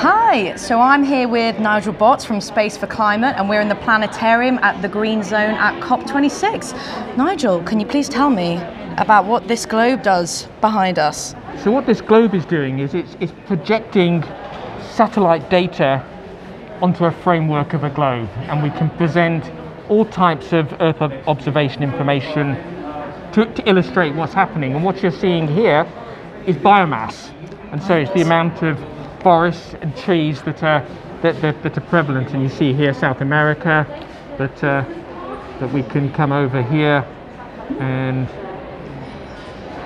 Hi, so I'm here with Nigel Fox from Space4Climate, and we're in the planetarium at the Green Zone at COP26. Nigel, can you please tell me about what this globe does behind us? So what this globe is doing is it's, it's projecting satellite data onto a framework of a globe, and we can present all types of Earth observation information to, to illustrate what's happening. And what you're seeing here is biomass, and so it's the amount of forests and trees that are that, that, that are prevalent. And you see here South America, that uh, that we can come over here, and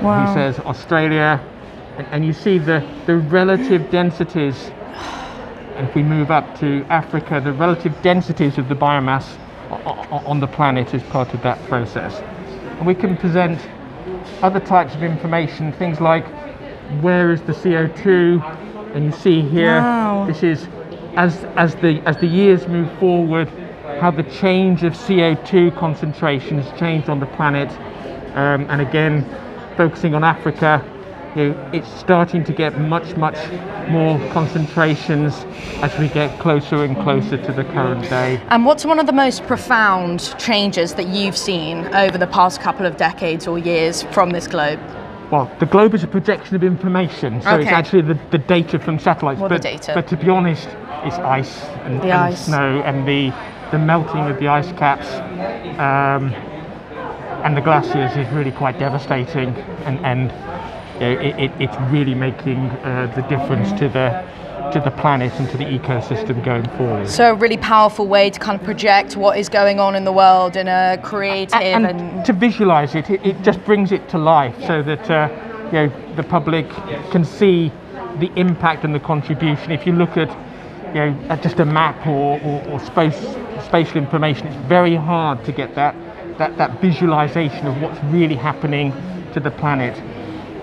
he says Australia, and, and you see the, the relative densities. And if we move up to Africa, the relative densities of the biomass on the planet is part of that process. And we can present other types of information, things like where is the CO2, and you see here, Wow. this is as as the as the years move forward, how the change of CO2 concentration has changed on the planet, um, and again, focusing on Africa, you know, it's starting to get much much more concentrations as we get closer and closer to the current day. And what's one of the most profound changes that you've seen over the past couple of decades or years from this globe? Well, the globe is a projection of information, so it's actually the, the data from satellites. But, data. but to be honest, it's ice and, The and ice. snow and the, the melting of the ice caps um, and the glaciers is really quite devastating, and, and it, it, it's really making uh, the difference to the to the planet and to the ecosystem going forward. So, a really powerful way to kind of project what is going on in the world in a creative and, and, to visualize it, it, it just brings it to life so that uh, you know the public can see the impact and the contribution. If you look at you know at just a map or, or, or space spatial information, it's very hard to get that that that visualization of what's really happening to the planet.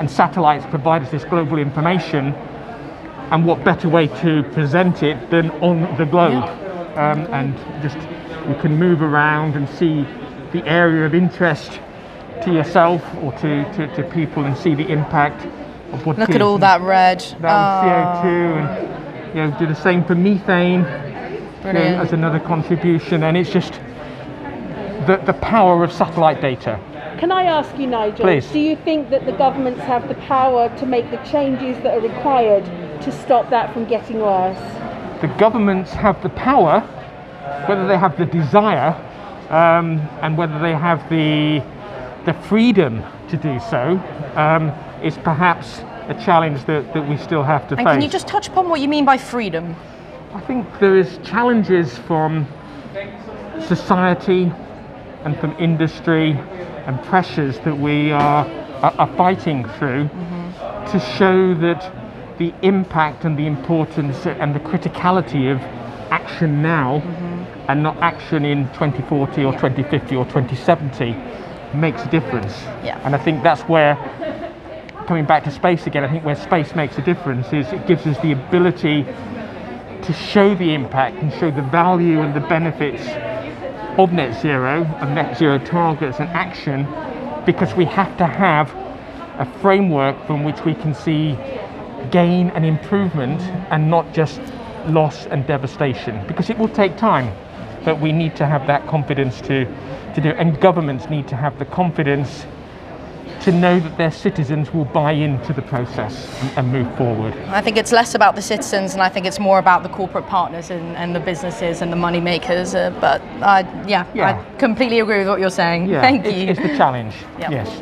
And satellites provide us this global information. And what better way to present it than on the globe? Um, and just you can move around and see the area of interest to yourself or to, to, to people and see the impact of what look at all that red. That was CO2 and you know do the same for methane you know, as another contribution and it's just the, the power of satellite data. Can I ask you, Nigel? Please. Do you think that the governments have the power to make the changes that are required to stop that from getting worse? the governments have the power, whether they have the desire, um, and whether they have the the freedom to do so, um, is perhaps a challenge that, that we still have to And face. can you just touch upon what you mean by freedom? I think there is challenges from society and from industry and pressures that we are, are, fighting through mm-hmm. to show that the impact and the importance and the criticality of action now mm-hmm. and not action in 2040 or 2050 or 2070 makes a difference. Yeah. And I think that's where coming back to space again, I think where space makes a difference is it gives us the ability to show the impact and show the value and the benefits of net zero, of net zero targets and action, because we have to have a framework from which we can see gain and improvement and not just loss and devastation, because it will take time. But we need to have that confidence to, to do, and governments need to have the confidence to know that their citizens will buy into the process and, move forward. I think it's less about the citizens and I think it's more about the corporate partners and, and the businesses and the money makers. Uh, but uh, yeah, Yeah. I completely agree with what you're saying. Yeah, Thank it's, you. it's the challenge. Yep. Yes.